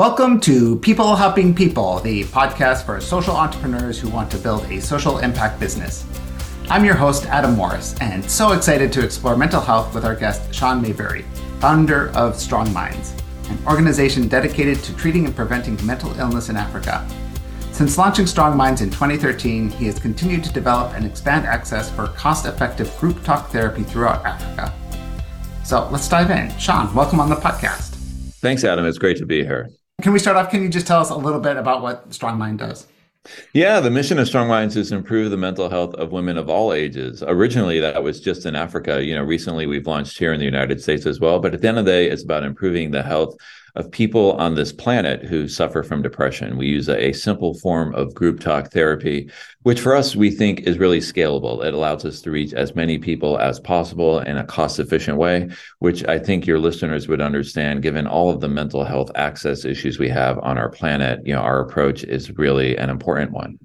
Welcome to People Helping People, the podcast for social entrepreneurs who want to build a social impact business. I'm your host, Adam Morris, and so excited to explore mental health with our guest, Sean Mayberry, founder of Strong Minds, an organization dedicated to treating and preventing mental illness in Africa. Since launching Strong Minds in 2013, he has continued to develop and expand access for cost effective group talk therapy throughout Africa. So let's dive in. Sean, welcome on the podcast. Thanks, Adam. It's great to be here. Can we start off? Can you just tell us a little bit about what Strong Mind does? Yeah, the mission of Strong Minds is to improve the mental health of women of all ages. Originally, that was just in Africa. You know, recently we've launched here in the United States as well. But at the end of the day, it's about improving the health of people on this planet who suffer from depression. We use a, a, simple form of group talk therapy, which for us, we think is really scalable. It allows us to reach as many people as possible in a cost efficient way, which I think your listeners would understand given all of the mental health access issues we have on our planet. You know, our approach is really an important one.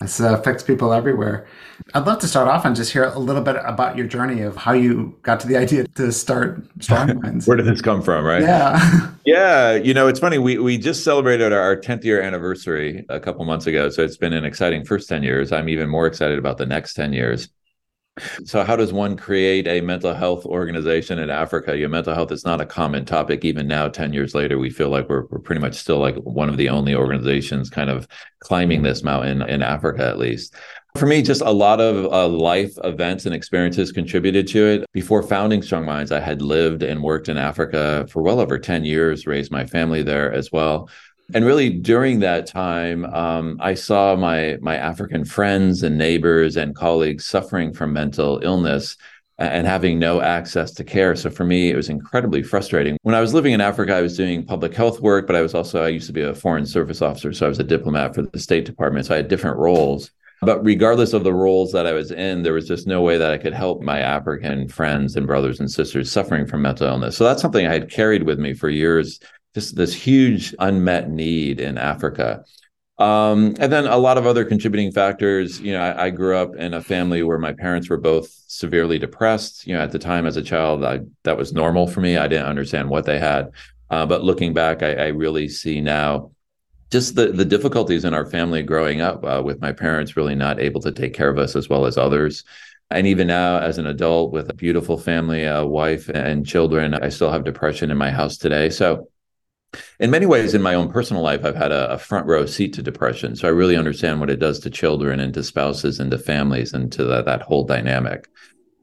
This uh, affects people everywhere. I'd love to start off and just hear a little bit about your journey of how you got to the idea to start Strong Minds. Where did this come from, right? Yeah. yeah. You know, it's funny. We we just celebrated our 10th year anniversary a couple months ago. So it's been an exciting first 10 years. I'm even more excited about the next 10 years. So, how does one create a mental health organization in Africa? Your mental health is not a common topic. Even now, 10 years later, we feel like we're, we're pretty much still like one of the only organizations kind of climbing this mountain in Africa, at least. For me, just a lot of uh, life events and experiences contributed to it. Before founding Strong Minds, I had lived and worked in Africa for well over 10 years, raised my family there as well and really during that time um, i saw my my african friends and neighbors and colleagues suffering from mental illness and having no access to care. So for me it was incredibly frustrating. When i was living in africa i was doing public health work but i was also i used to be a foreign service officer so i was a diplomat for the state department so i had different roles. But regardless of the roles that I was in, there was just no way that I could help my African friends and brothers and sisters suffering from mental illness. So that's something I had carried with me for years just this huge unmet need in Africa. Um, and then a lot of other contributing factors. You know, I, I, grew up in a family where my parents were both severely depressed. You know, at the time as a child, I, that was normal for me. I didn't understand what they had. Uh, but looking back, I, I, really see now just the, the difficulties in our family growing up uh, with my parents really not able to take care of us as well as others. And even now, as an adult with a beautiful family, a wife, and children, I still have depression in my house today. So, in many ways in my own personal life i've had a, a, front row seat to depression. So i really understand what it does to children and to spouses and to families and to that, that whole dynamic.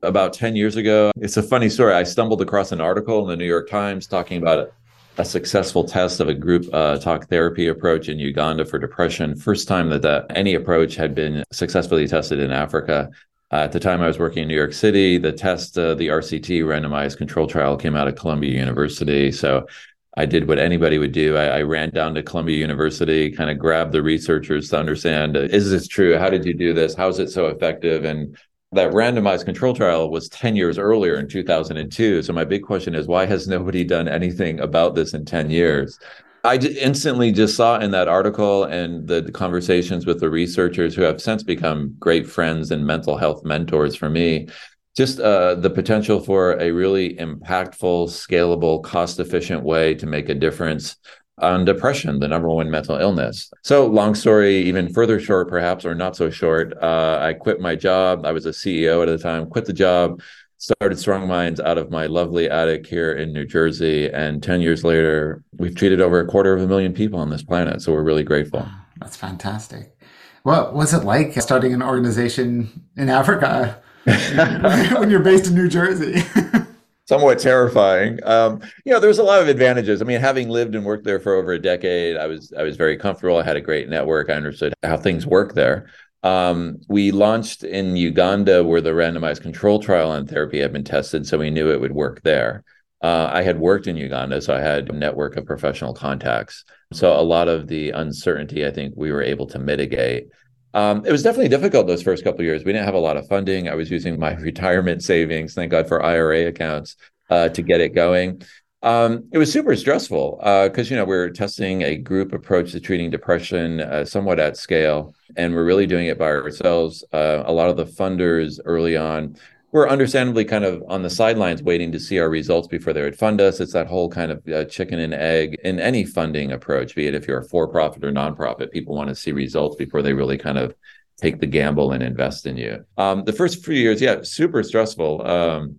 About 10 years ago it's a funny story. I stumbled across an article in the new york times talking about a, successful test of a group uh, talk therapy approach in uganda for depression. First time that, that any approach had been successfully tested in africa. Uh, at the time I was working in New York City, the test, uh, the RCT randomized control trial came out of Columbia University. So I did what anybody would do. I, I, ran down to Columbia University, kind of grabbed the researchers to understand uh, is this true? How did you do this? How is it so effective? And that randomized control trial was 10 years earlier in 2002. So my big question is why has nobody done anything about this in 10 years? I instantly just saw in that article and the conversations with the researchers who have since become great friends and mental health mentors for me just uh, the potential for a really impactful, scalable, cost efficient way to make a difference on depression, the number one mental illness. So, long story, even further short, perhaps, or not so short, uh, I quit my job. I was a CEO at the time, quit the job, started Strong Minds out of my lovely attic here in New Jersey. And 10 years later, we've treated over a quarter of a million people on this planet. So, we're really grateful. That's fantastic. What was it like starting an organization in Africa? when you're based in New Jersey. Somewhat terrifying. Um, you know, there's a lot of advantages. I mean, having lived and worked there for over a decade, I was I was very comfortable. I had a great network. I understood how things work there. Um, we launched in Uganda, where the randomized control trial on therapy had been tested, so we knew it would work there. Uh, I had worked in Uganda, so I had a network of professional contacts. So a lot of the uncertainty, I think, we were able to mitigate. Um, it was definitely difficult those first couple years. We didn't have a lot of funding. I was using my retirement savings, thank God for IRA accounts, uh, to get it going. Um, it was super stressful because uh, you know we are testing a group approach to treating depression uh, somewhat at scale, and we're really doing it by ourselves. Uh, a lot of the funders early on we're understandably kind of on the sidelines waiting to see our results before they would fund us. It's that whole kind of uh, chicken and egg in any funding approach, be it if you're a for profit or nonprofit, people want to see results before they really kind of take the gamble and invest in you. Um, the first few years, yeah, super stressful. Um,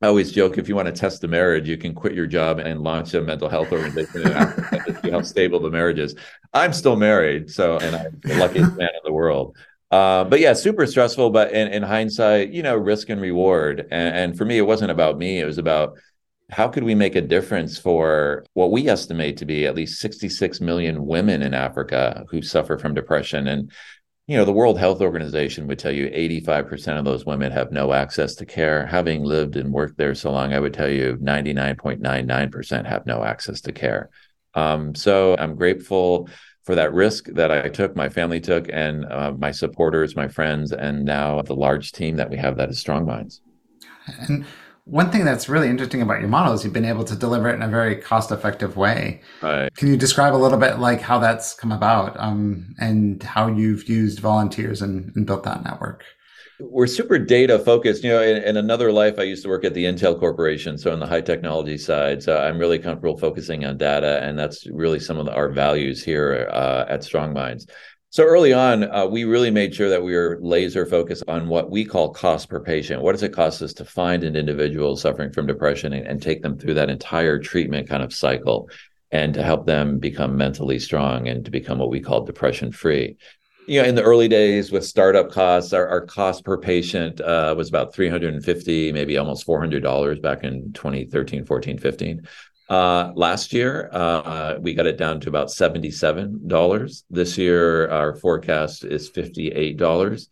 I always joke if you want to test the marriage, you can quit your job and launch a mental health organization to see how stable the marriage is. I'm still married, so and I'm the luckiest man in the world. Uh, but yeah, super stressful. But in, in hindsight, you know, risk and reward. And, and for me, it wasn't about me. It was about how could we make a difference for what we estimate to be at least 66 million women in Africa who suffer from depression. And, you know, the World Health Organization would tell you 85% of those women have no access to care. Having lived and worked there so long, I would tell you 99.99% have no access to care. Um, so I'm grateful for that risk that I took, my family took, and uh, my supporters, my friends, and now the large team that we have that is Strong Minds. And one thing that's really interesting about your model is you've been able to deliver it in a very cost-effective way. Right. Can you describe a little bit like how that's come about um, and how you've used volunteers and, and built that network? We're super data focused. You know, in, in, another life, I used to work at the Intel Corporation, so on the high technology side. So I'm really comfortable focusing on data, and that's really some of the, our values here uh, at Strong Minds. So early on, uh, we really made sure that we were laser focused on what we call cost per patient. What does it cost us to find an individual suffering from depression and, and take them through that entire treatment kind of cycle? and to help them become mentally strong and to become what we call depression free you know in the early days with startup costs our, our cost per patient uh, was about 350 maybe almost $400 back in 2013 14 15 uh, last year uh, we got it down to about $77 this year our forecast is $58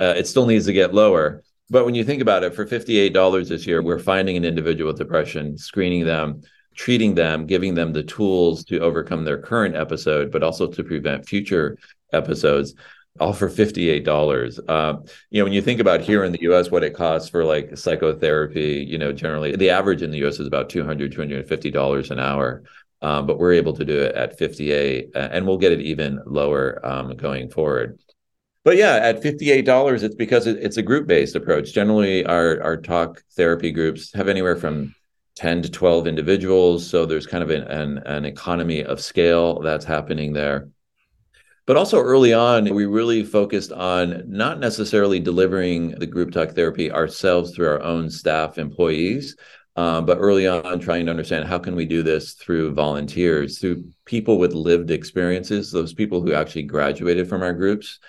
uh, it still needs to get lower but when you think about it for $58 this year we're finding an individual with depression screening them treating them giving them the tools to overcome their current episode but also to prevent future episodes all for $58 uh, you know when you think about here in the us what it costs for like psychotherapy you know generally the average in the us is about 200 $250 an hour. Um, but we're able to do it at 58 and we'll get it even lower um, going forward. But yeah at $58 it's because it's a group based approach. Generally our, our talk therapy groups have anywhere from 10 to 12 individuals. So there's kind of an, an, an economy of scale that's happening there but also early on, we really focused on not necessarily delivering the group talk therapy ourselves through our own staff employees, uh, but early on trying to understand how can we do this through volunteers, through people with lived experiences, those people who actually graduated from our groups.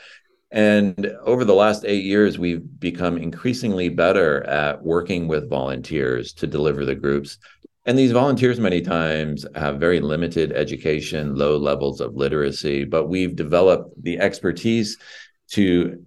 And over the last eight years, we've become increasingly better at working with volunteers to deliver the groups and these volunteers many times have very limited education, low levels of literacy, but we've developed the expertise to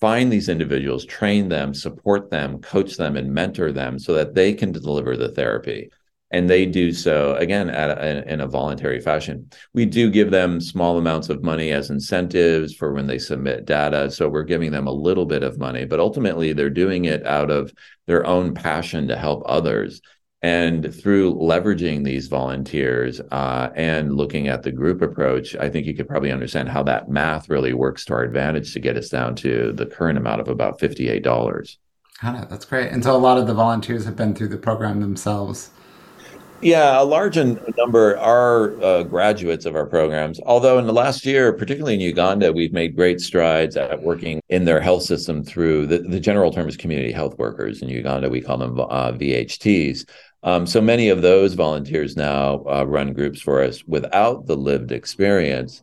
find these individuals, train them, support them, coach them, and mentor them so that they can deliver the therapy. And they do so again a, in a voluntary fashion. We do give them small amounts of money as incentives for when they submit data. So we're giving them a little bit of money, but ultimately they're doing it out of their own passion to help others and through leveraging these volunteers uh, and looking at the group approach, I think you could probably understand how that math really works to our advantage to get us down to the current amount of about $58. Got it. That's great. And so a lot of the volunteers have been through the program themselves. Yeah, a large number are uh, graduates of our programs. Although in the last year, particularly in Uganda, we've made great strides at working in their health system through the, the general term is community health workers. In Uganda, we call them uh, VHTs. Um, so many of those volunteers now uh, run groups for us without the lived experience.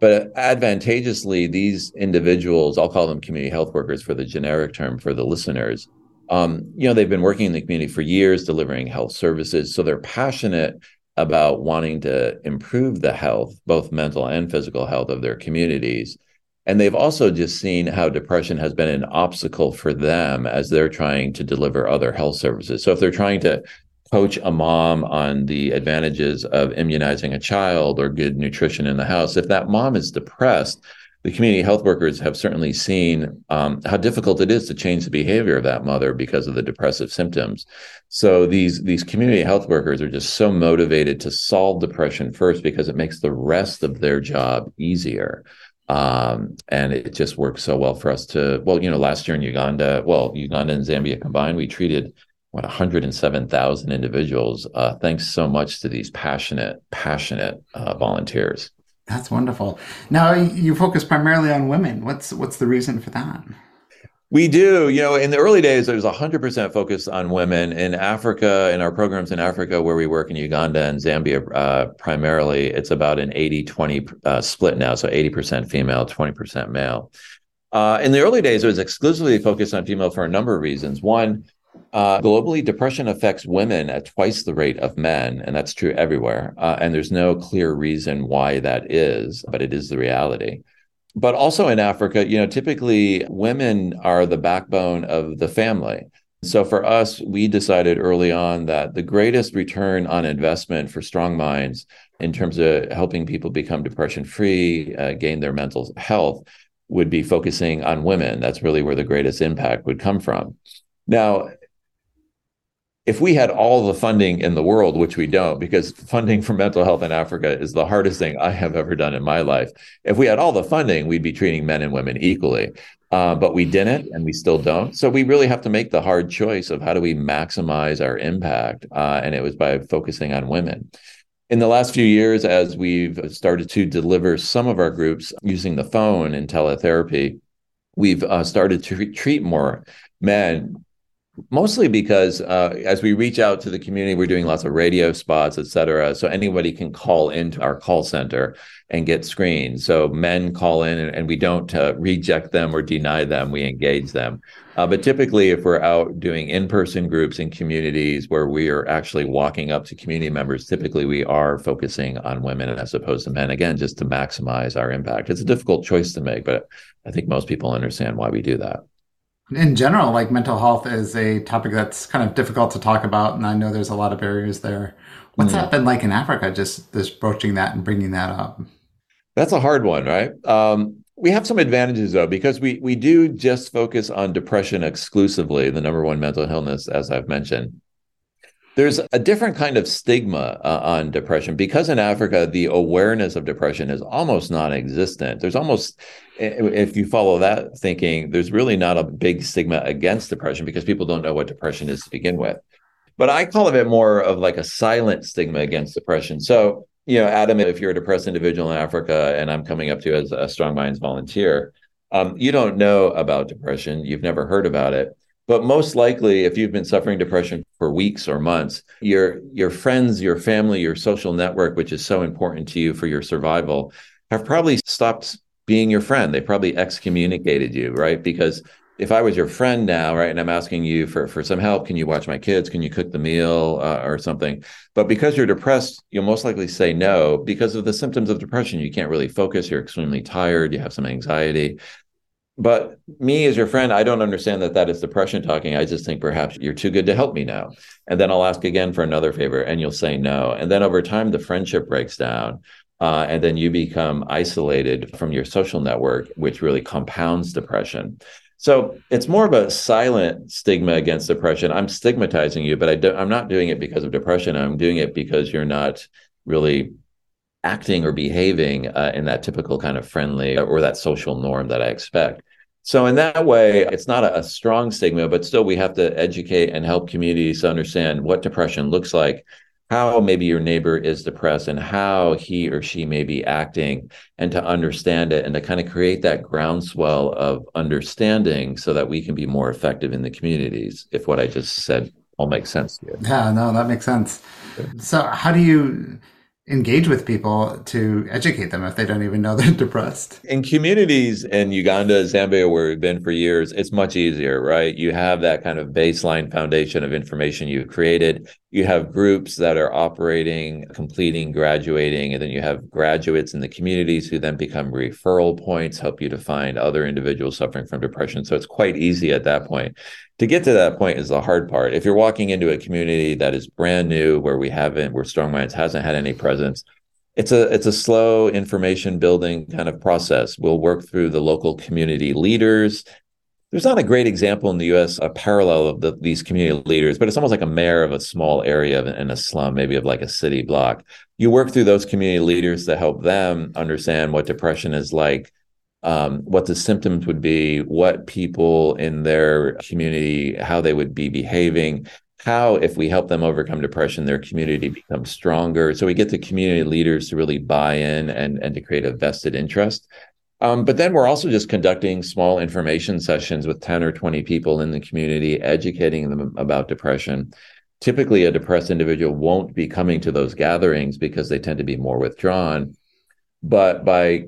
But advantageously, these individuals, I'll call them community health workers for the generic term for the listeners, um, you know, they've been working in the community for years, delivering health services. So they're passionate about wanting to improve the health, both mental and physical health of their communities. And they've also just seen how depression has been an obstacle for them as they're trying to deliver other health services. So if they're trying to coach a mom on the advantages of immunizing a child or good nutrition in the house. If that mom is depressed, the community health workers have certainly seen um, how difficult it is to change the behavior of that mother because of the depressive symptoms. So these these community health workers are just so motivated to solve depression first because it makes the rest of their job easier. Um, and it just works so well for us to, well, you know, last year in Uganda, well, Uganda and Zambia combined, we treated what 107,000 individuals. Uh, thanks so much to these passionate, passionate uh, volunteers. That's wonderful. Now you focus primarily on women. What's what's the reason for that? We do. You know, in the early days, there was 100% focus on women. In Africa, in our programs in Africa, where we work in Uganda and Zambia uh, primarily, it's about an 80 20 uh, split now. So 80% female, 20% male. Uh, in the early days, it was exclusively focused on female for a number of reasons. One, uh, globally, depression affects women at twice the rate of men, and that's true everywhere. Uh, and there's no clear reason why that is, but it is the reality but also in Africa, you know, typically women are the backbone of the family. So for us, we decided early on that the greatest return on investment for strong minds in terms of helping people become depression free, uh, gain their mental health, would be focusing on women. That's really where the greatest impact would come from. Now, if we had all the funding in the world, which we don't, because funding for mental health in Africa is the hardest thing I have ever done in my life. If we had all the funding, we'd be treating men and women equally. Uh, but we didn't, and we still don't. So we really have to make the hard choice of how do we maximize our impact. Uh, and it was by focusing on women. In the last few years, as we've started to deliver some of our groups using the phone and teletherapy, we've uh, started to re- treat more men mostly because uh, as we reach out to the community we're doing lots of radio spots et cetera so anybody can call into our call center and get screened. So men call in and, and we don't uh, reject them or deny them we engage them. Uh, but typically if we're out doing in-person groups in communities where we are actually walking up to community members typically we are focusing on women as opposed to men again just to maximize our impact. It's a difficult choice to make but i think most people understand why we do that in general, like mental health is a topic that's kind of difficult to talk about, and I know there's a lot of barriers there. What's mm. that been like in Africa? Just just broaching that and bringing that up. That's a hard one, right? Um, we have some advantages though because we we do just focus on depression exclusively, the number one mental illness, as I've mentioned there's a different kind of stigma uh, on depression because in Africa the awareness of depression is almost non-existent. There's almost if you follow that thinking, there's really not a big stigma against depression because people don't know what depression is to begin with. But I call it more of like a silent stigma against depression. So, you know, Adam, if you're a depressed individual in Africa and I'm coming up to you as a Strong Minds volunteer, um, you don't know about depression, you've never heard about it but most likely, if you've been suffering depression for weeks or months, your your friends, your family, your social network, which is so important to you for your survival, have probably stopped being your friend. They probably excommunicated you, right? Because if I was your friend now, right, and I'm asking you for for some help, can you watch my kids? Can you cook the meal uh, or something? But because you're depressed, you'll most likely say no because of the symptoms of depression. You can't really focus. You're extremely tired. You have some anxiety. But me as your friend, I don't understand that that is depression talking. I just think perhaps you're too good to help me now. And then I'll ask again for another favor and you'll say no. And then over time, the friendship breaks down. Uh, and then you become isolated from your social network, which really compounds depression. So it's more of a silent stigma against depression. I'm stigmatizing you, but I do, I'm not doing it because of depression. I'm doing it because you're not really acting or behaving uh, in that typical kind of friendly or that social norm that I expect. So in that way, it's not a, a, strong stigma, but still we have to educate and help communities to understand what depression looks like, how maybe your neighbor is depressed and how he or she may be acting and to understand it and to kind of create that groundswell of understanding so that we can be more effective in the communities if what I just said all makes sense to you. Yeah, no, that makes sense. So how do you engage with people to educate them if they don't even know they're depressed. In communities in Uganda, Zambia, where we've been for years, it's much easier, right? You have that kind of baseline foundation of information you've created. You have groups that are operating, completing, graduating, and then you have graduates in the communities who then become referral points, help you to find other individuals suffering from depression. So it's quite easy at that point to get to that point is the hard part. If you're walking into a community that is brand new, where we haven't, where Strong Minds hasn't had any presence, it's a it's a slow information building kind of process. We'll work through the local community leaders. There's not a great example in the U.S. a parallel of the, these community leaders, but it's almost like a mayor of a small area in a slum, maybe of like a city block. You work through those community leaders to help them understand what depression is like um, what the symptoms would be, what people in their community, how they would be behaving, how, if we help them overcome depression, their community becomes stronger. So we get the community leaders to really buy in and, and to create a vested interest. Um, but then we're also just conducting small information sessions with 10 or 20 people in the community, educating them about depression. Typically, a depressed individual won't be coming to those gatherings because they tend to be more withdrawn but by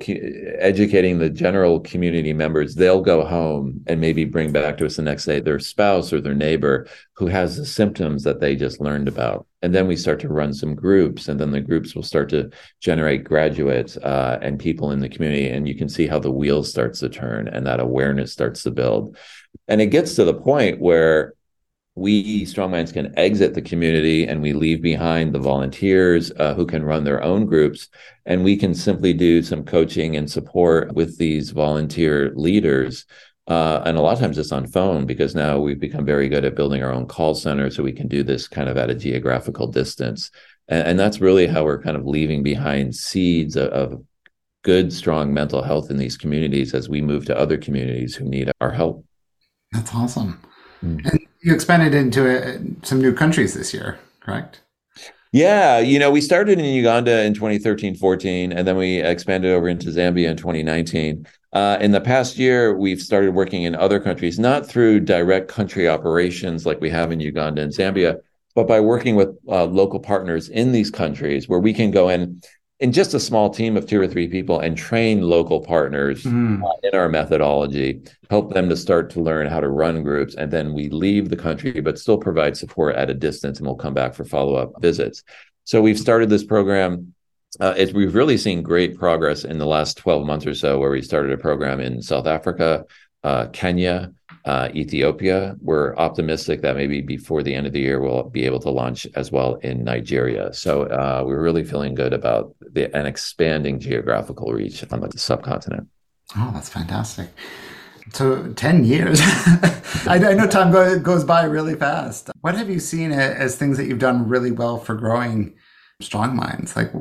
educating the general community members they'll go home and maybe bring back to us the next day their spouse or their neighbor who has the symptoms that they just learned about. And then we start to run some groups and then the groups will start to generate graduates uh, and people in the community and you can see how the wheels starts to turn and that awareness starts to build. And it gets to the point where we strong minds can exit the community and we leave behind the volunteers uh, who can run their own groups. And we can simply do some coaching and support with these volunteer leaders uh, and a lot of times it's on phone because now we've become very good at building our own call center so we can do this kind of at a geographical distance. And, and that's really how we're kind of leaving behind seeds of, of good strong mental health in these communities as we move to other communities who need our help. That's awesome. Mm. and you expanded into uh, some new countries this year, correct? Yeah, you know, we started in Uganda in 2013 14, and then we expanded over into Zambia in 2019. Uh, in the past year, we've started working in other countries, not through direct country operations like we have in Uganda and Zambia, but by working with uh, local partners in these countries where we can go in in just a small team of two or three people and train local partners mm. in our methodology, help them to start to learn how to run groups. And then we leave the country, but still provide support at a distance and we'll come back for follow up visits. So we've started this program. Uh, it, we've really seen great progress in the last 12 months or so, where we started a program in South Africa, uh, Kenya, uh, Ethiopia. We're optimistic that maybe before the end of the year we'll be able to launch as well in Nigeria. So uh, we're really feeling good about the, an expanding geographical reach on the subcontinent. Oh, that's fantastic. So 10 years. I, I, know time go, goes by really fast. What have you seen as things that you've done really well for growing strong minds? Like,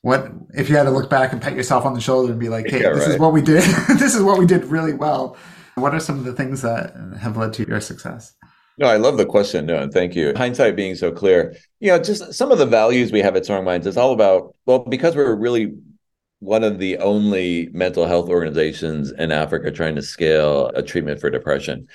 what if you had to look back and pat yourself on the shoulder and be like, hey, yeah, this right. is what we did. this is what we did really well. What are some of the things that have led to your success? No, I love the question. No, and thank you. Hindsight being so clear, you know, just some of the values we have at Strong Minds is all about, well, because we're really one of the only mental health organizations in Africa trying to scale a treatment for depression.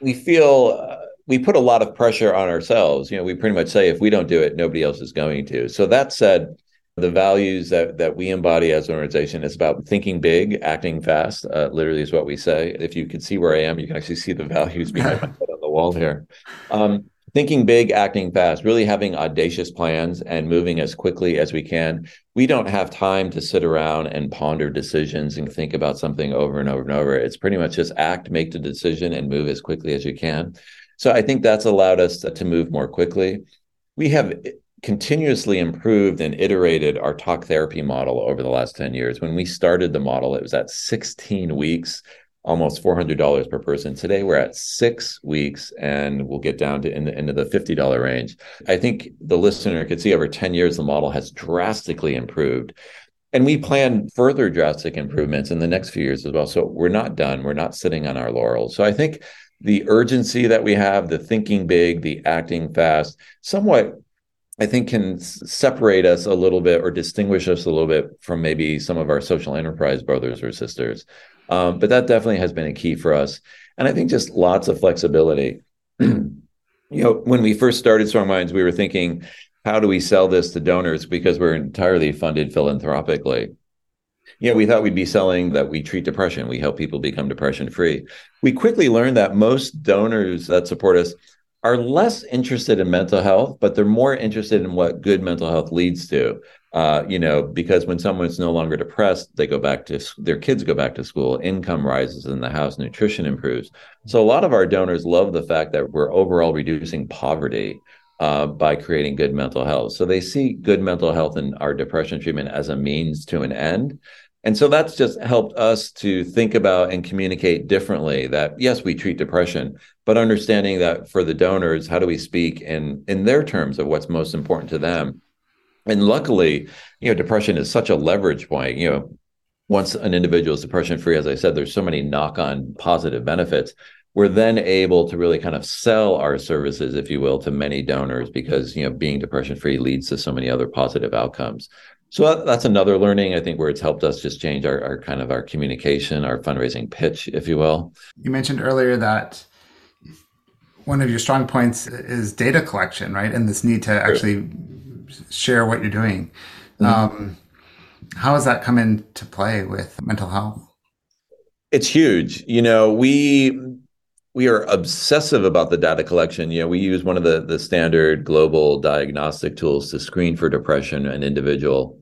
We feel uh, we put a lot of pressure on ourselves. You know, we pretty much say if we don't do it, nobody else is going to. So that said, the values that that we embody as an organization is about thinking big, acting fast. Uh, literally, is what we say. If you can see where I am, you can actually see the values behind my head on the wall here. Um, thinking big, acting fast, really having audacious plans and moving as quickly as we can. We don't have time to sit around and ponder decisions and think about something over and over and over. It's pretty much just act, make the decision, and move as quickly as you can. So I think that's allowed us to, to move more quickly. We have continuously improved and iterated our talk therapy model over the last 10 years. When we started the model, it was at 16 weeks, almost $400 per person. Today, we're at six weeks, and we'll get down to in the, into the $50 range. I think the listener could see over 10 years, the model has drastically improved. And we plan further drastic improvements in the next few years as well. So we're not done. We're not sitting on our laurels. So I think the urgency that we have, the thinking big, the acting fast, somewhat I think can separate us a little bit or distinguish us a little bit from maybe some of our social enterprise brothers or sisters. Um, but that definitely has been a key for us. And I think just lots of flexibility. you know, when we first started Strong Minds, we were thinking, how do we sell this to donors? Because we're entirely funded philanthropically. You know, we thought we'd be selling that we treat depression, we help people become depression free. We quickly learned that most donors that support us are less interested in mental health, but they're more interested in what good mental health leads to. Uh, you know, because when someone's no longer depressed, they go back to their kids go back to school, income rises in the house, nutrition improves. So a lot of our donors love the fact that we're overall reducing poverty uh, by creating good mental health. So they see good mental health and our depression treatment as a means to an end. And so that's just helped us to think about and communicate differently that yes, we treat depression, but understanding that for the donors, how do we speak in in their terms of what's most important to them? And luckily, you know, depression is such a leverage point. You know, once an individual is depression free, as I said, there's so many knock on positive benefits. We're then able to really kind of sell our services, if you will, to many donors because you know being depression free leads to so many other positive outcomes. So that's another learning, I think, where it's helped us just change our, our kind of our communication, our fundraising pitch, if you will. You mentioned earlier that one of your strong points is data collection, right? And this need to actually share what you're doing. Mm-hmm. Um, how has that come into play with mental health? It's huge. You know, we we are obsessive about the data collection. You know, we use one of the the standard global diagnostic tools to screen for depression an individual.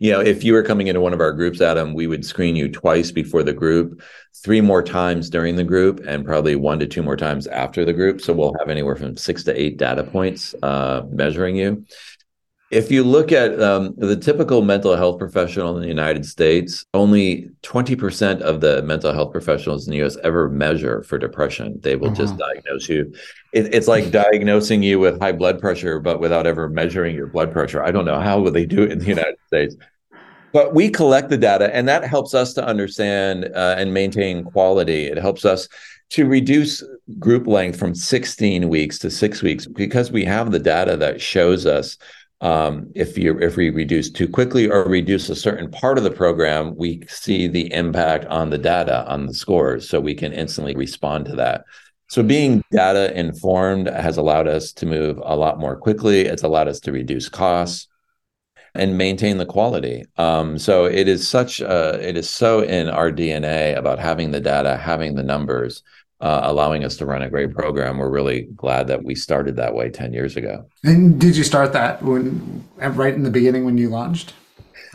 You know, if you were coming into one of our groups, Adam, we would screen you twice before the group, three more times during the group, and probably one to two more times after the group. So we'll have anywhere from six to eight data points uh, measuring you if you look at um, the typical mental health professional in the United States, only 20% of the mental health professionals in the US ever measure for depression. They will just uh-huh. diagnose you. It, it's like diagnosing you with high blood pressure, but without ever measuring your blood pressure. I don't know how would they do it in the United States. But we collect the data, and that helps us to understand uh, and maintain quality. It helps us to reduce group length from 16 weeks to six weeks because we have the data that shows us um, if you if we reduce too quickly or reduce a certain part of the program, we see the impact on the data on the scores, so we can instantly respond to that. So being data informed has allowed us to move a lot more quickly. It's allowed us to reduce costs and maintain the quality. Um, so it is such a, it is so in our DNA about having the data, having the numbers, uh, allowing us to run a great program. We're really glad that we started that way 10 years ago. And did you start that when right in the beginning when you launched?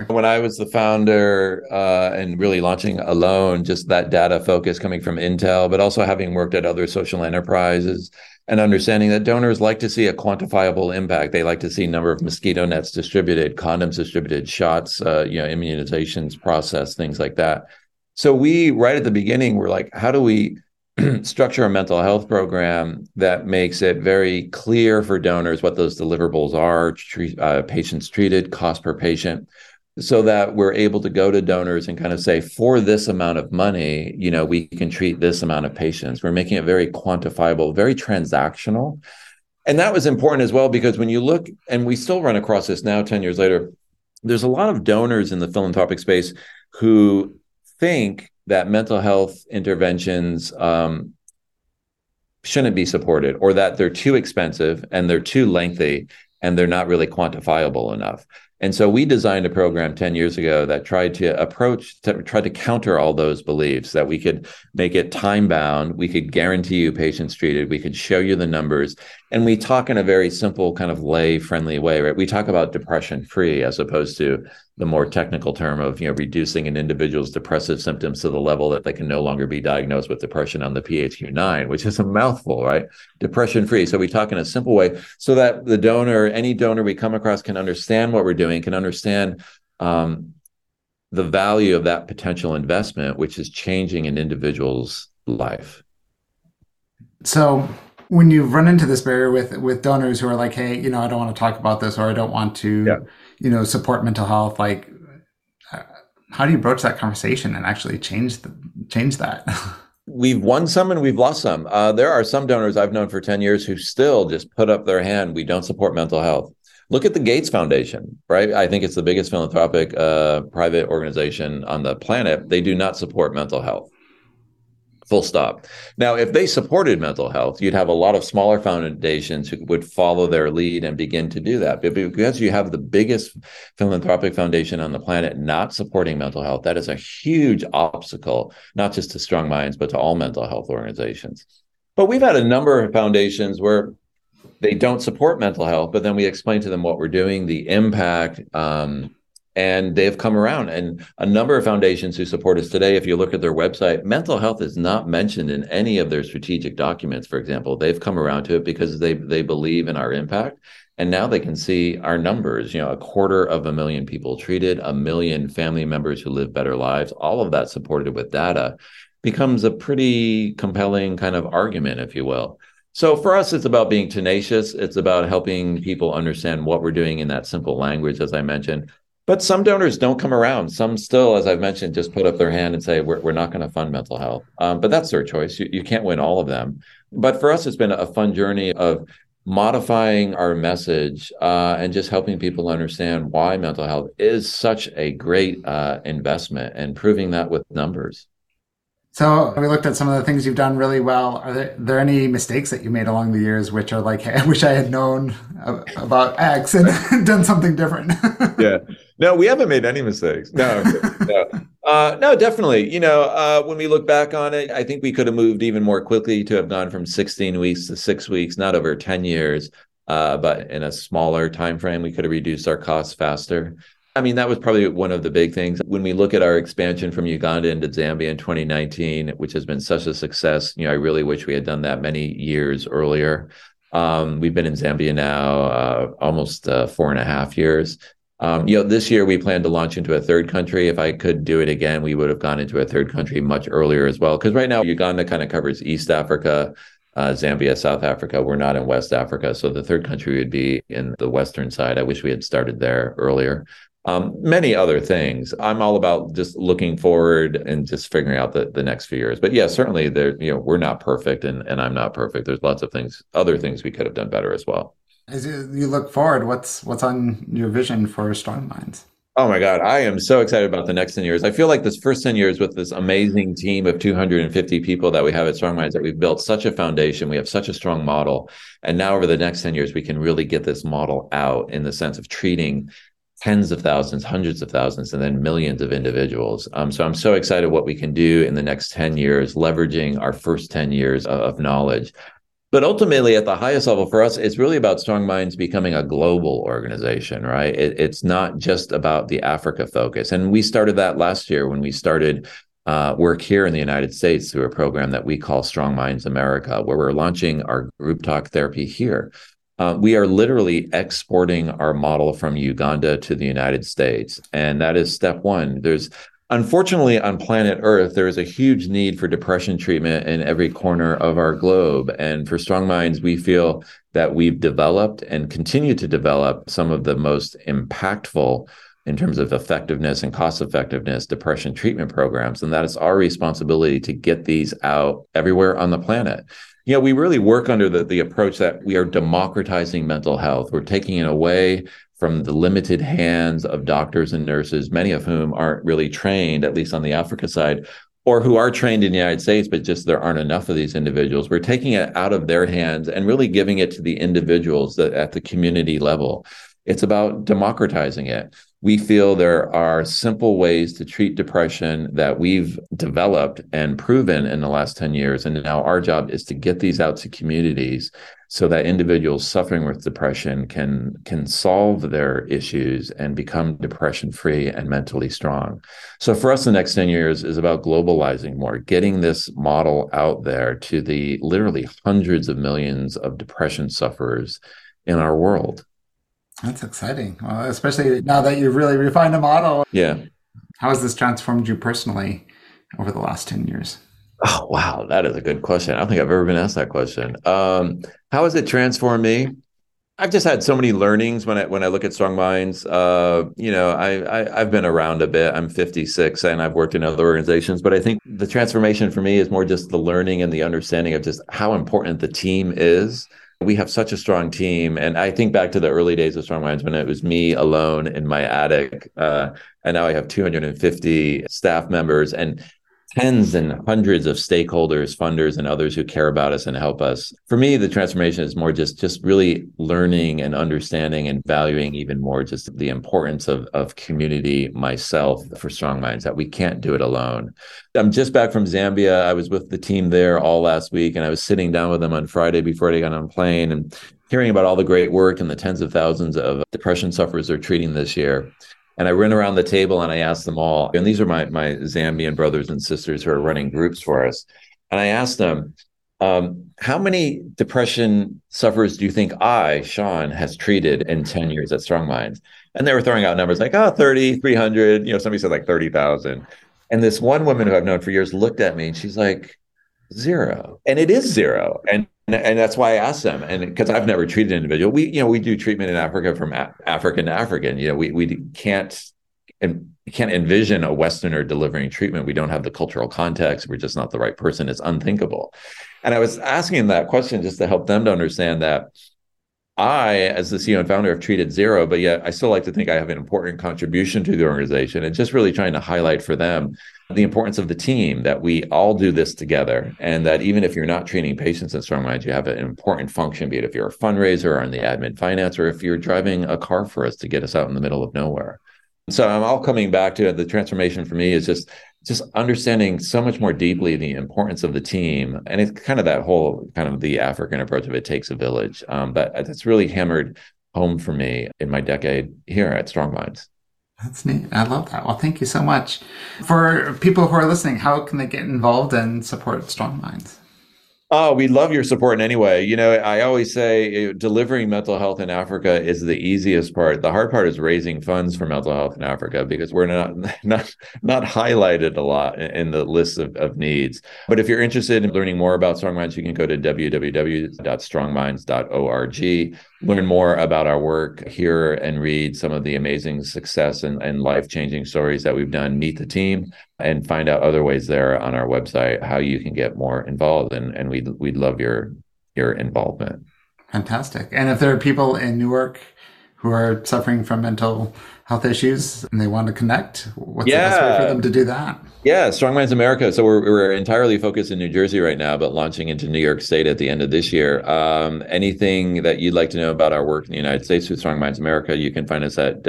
When I was the founder uh, and really launching alone, just that data focus coming from Intel, but also having worked at other social enterprises and understanding that donors like to see a quantifiable impact. They like to see number of mosquito nets distributed, condoms distributed, shots, uh, you know, immunizations processed, things like that. So we, right at the beginning, were like, how do we structure a mental health program that makes it very clear for donors what those deliverables are, treat, uh, patients treated, cost per patient, so that we're able to go to donors and kind of say, for this amount of money, you know, we can treat this amount of patients. We're making it very quantifiable, very transactional. And that was important as well because when you look, and we still run across this now, 10 years later, there's a lot of donors in the philanthropic space who think that mental health interventions um, shouldn't be supported or that they're too expensive and they're too lengthy and they're not really quantifiable enough. And so we designed a program 10 years ago that tried to approach, to try to counter all those beliefs that we could make it time bound. We could guarantee you patients treated. We could show you the numbers. And we talk in a very simple, kind of lay friendly way, right? We talk about depression free as opposed to the more technical term of, you know, reducing an individual's depressive symptoms to the level that they can no longer be diagnosed with depression on the PHQ-9, which is a mouthful, right? Depression free. So we talk in a simple way so that the donor, any donor we come across can understand what we're doing can understand um, the value of that potential investment, which is changing an individual's life. So, when you run into this barrier with with donors who are like, "Hey, you know, I don't want to talk about this, or I don't want to, yeah. You know, support mental health," like, uh, how do you broach that conversation and actually change the, change that? we've won some and we've lost some. Uh, there are some donors I've known for 10 years who still just put up their hand. We don't support mental health. Look at the Gates Foundation, right? I think it's the biggest philanthropic uh, private organization on the planet. They do not support mental health. Full stop. Now, if they supported mental health, you'd have a lot of smaller foundations who would follow their lead and begin to do that. But because you have the biggest philanthropic foundation on the planet not supporting mental health, that is a huge obstacle, not just to Strong Minds, but to all mental health organizations. But we've had a number of foundations where they don't support mental health, but then we explain to them what we're doing, the impact, um, and they've come around. And a number of foundations who support us today, if you look at their website, mental health is not mentioned in any of their strategic documents. For example, they've come around to it because they they believe in our impact. And now they can see our numbers, you know, a quarter of a million people treated, a million family members who live better lives, all of that supported with data becomes a pretty compelling kind of argument, if you will. So for us, it's about being tenacious. It's about helping people understand what we're doing in that simple language, as I mentioned. But some donors don't come around. Some still, as I've mentioned, just put up their hand and say, we're, we're not going to fund mental health. Um, but that's their choice. You, you can't win all of them. But for us, it's been a fun journey of modifying our message uh, and just helping people understand why mental health is such a great uh, investment and proving that with numbers. So we looked at some of the things you've done really well. Are there, there any mistakes that you made along the years which are like, hey, I wish I had known about X and done something different? yeah. No, we haven't made any mistakes. No, no. Uh, no, definitely. You know, uh, when we look back on it, I think we could have moved even more quickly to have gone from 16 weeks to six weeks, not over 10 years, uh, but in a smaller time frame. We could have reduced our costs faster. I mean, that was probably one of the big things. When we look at our expansion from Uganda into Zambia in 2019, which has been such a success, you know, I really wish we had done that many years earlier. Um, we've been in Zambia now uh, almost uh, four and a half years. Um, you know, this year we plan to launch into a third country. If I could do it again, we would have gone into a third country much earlier as well. Because right now Uganda kind of covers East Africa, uh, Zambia, South Africa. We're not in West Africa, so the third country would be in the western side. I wish we had started there earlier um, many other things. I'm all about just looking forward and just figuring out the, the next few years. But yeah, certainly there, you know, we're not perfect and, and I'm not perfect. There's lots of things, other things we could have done better as well. As you look forward, what's what's on your vision for Strong Minds? Oh my God, I am so excited about the next 10 years. I feel like this first 10 years with this amazing team of 250 people that we have at Strong Minds, that we've built such a foundation, we have such a strong model. And now over the next 10 years, we can really get this model out in the sense of treating tens of thousands, hundreds of thousands, and then millions of individuals. Um, so I'm so excited what we can do in the next 10 years, leveraging our first 10 years of knowledge. But ultimately, at the highest level for us, it's really about Strong Minds becoming a global organization, right? It, it's not just about the Africa focus. And we started that last year when we started uh, work here in the United States through a program that we call Strong Minds America, where we're launching our group talk therapy here. Uh, we are literally exporting our model from Uganda to the United States. And that is step one. There's unfortunately on planet Earth, there is a huge need for depression treatment in every corner of our globe. And for Strong Minds, we feel that we've developed and continue to develop some of the most impactful in terms of effectiveness and cost effectiveness depression treatment programs and that is our responsibility to get these out everywhere on the planet you know, we really work under the, the approach that we are democratizing mental health. We're taking it away from the limited hands of doctors and nurses, many of whom aren't really trained, at least on the Africa side, or who are trained in the United States, but just there aren't enough of these individuals. We're taking it out of their hands and really giving it to the individuals that at the community level. It's about democratizing it we feel there are simple ways to treat depression that we've developed and proven in the last 10 years. And now our job is to get these out to communities so that individuals suffering with depression can, can solve their issues and become depression free and mentally strong. So for us, the next 10 years is about globalizing more, getting this model out there to the literally hundreds of millions of depression sufferers in our world. That's exciting. Well, especially now that you've really refined the model. Yeah. How has this transformed you personally over the last 10 years? Oh, wow. That is a good question. I don't think I've ever been asked that question. Um, how has it transformed me? I've just had so many learnings when I when I look at Strong Minds. Uh, you know, I, I have been around a bit. I'm 56 and I've worked in other organizations, but I think the transformation for me is more just the learning and the understanding of just how important the team is we have such a strong team. And I think back to the early days of Strong Minds when it was me alone in my attic. Uh, and now I have 250 staff members. And tens and hundreds of stakeholders, funders, and others who care about us and help us. For me, the transformation is more just just really learning and understanding and valuing even more just the importance of of community myself for Strong Minds that we can't do it alone. I'm just back from Zambia. I was with the team there all last week, and I was sitting down with them on Friday before they got on plane and hearing about all the great work and the tens of thousands of depression sufferers they're treating this year. And I ran around the table and I asked them all, and these are my my Zambian brothers and sisters who are running groups for us. And I asked them, um, how many depression sufferers do you think I, Sean, has treated in 10 years at Strong Minds? And they were throwing out numbers like, oh, 30, 300, you know, somebody said like 30,000. And this one woman who I've known for years looked at me and she's like, zero. And it is zero. And and that's why I asked them, and because I've never treated an individual, we you know we do treatment in Africa from African to African. You know, we we can't and can't envision a Westerner delivering treatment. We don't have the cultural context. We're just not the right person. It's unthinkable. And I was asking that question just to help them to understand that I, as the CEO and founder, have treated zero, but yet I still like to think I have an important contribution to the organization and just really trying to highlight for them the importance of the team that we all do this together. And that even if you're not treating patients in StrongMinds, you have an important function, be it if you're a fundraiser or on the admin finance, or if you're driving a car for us to get us out in the middle of nowhere. So I'm all coming back to the transformation for me is just just understanding so much more deeply the importance of the team. And it's kind of that whole kind of the african approach of it takes a village. Um, but that's really hammered home for me in my decade here at StrongMinds. That's neat. I love that. Well thank you so much. For people who are listening how can they get involved and support StrongMinds Oh, we love your support in any way. You know, I always say uh, delivering mental health in Africa is the easiest part. The hard part is raising funds for mental health in Africa because we're not not not highlighted a lot in the list of, of needs. But if you're interested in learning more about StrongMinds, you can go to www.strongminds.org learn more about our work, hear and read some of the amazing success and, and life changing stories that we've done, meet the team, and find out other ways there on our website how you can get more involved. And, and we'd, we'd love your, your involvement. Fantastic. And if there are people in Newark who are suffering from mental health issues and they want to connect, what's yeah. the best way for them to do that? Yeah, StrongMinds America. So we're, we're entirely focused in New Jersey right now, but launching into New York State at the end of this year. Um, anything that you'd like to know about our work in the United States with StrongMinds America, you can find us at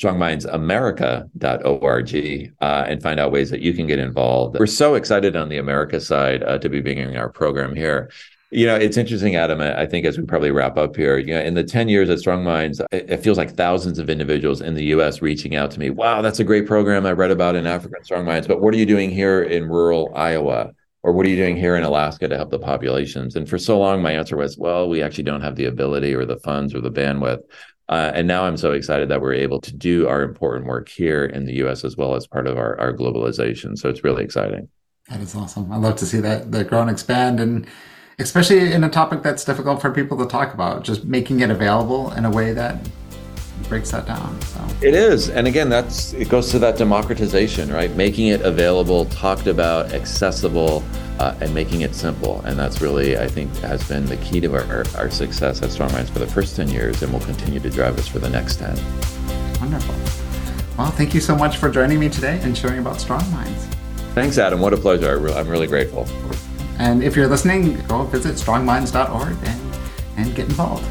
www.strongmindsamerica.org uh, and find out ways that you can get involved. We're so excited on the America side uh, to be beginning our program here. You know, it's interesting, Adam. I think as we probably wrap up here, you know, in the 10 years at StrongMinds, it feels like thousands of individuals in the US reaching out to me. Wow, that's a great program I read about in African StrongMinds. But what are you doing here in rural Iowa? Or what are you doing here in Alaska to help the populations? And for so long, my answer was, well, we actually don't have the ability or the funds or the bandwidth. Uh, and now I'm so excited that we're able to do our important work here in the US as well as part of our, our globalization. So it's really exciting. That is awesome. I love to see that, that grow and expand. And especially in a topic that's difficult for people to talk about, just making it available in a way that breaks that down. So it is, and again, that's it goes to that democratization, right? Making it available, talked about, accessible, uh, and making it simple. And that's really, I think, has been the key to our, our success at StrongMinds for the first ten years, and will continue to drive us for the next ten. Wonderful. Well, thank you so much for joining me today and sharing about StrongMinds. Thanks, Adam. What a pleasure. I'm really grateful. And if you're listening, go visit strongminds.org and, and get involved.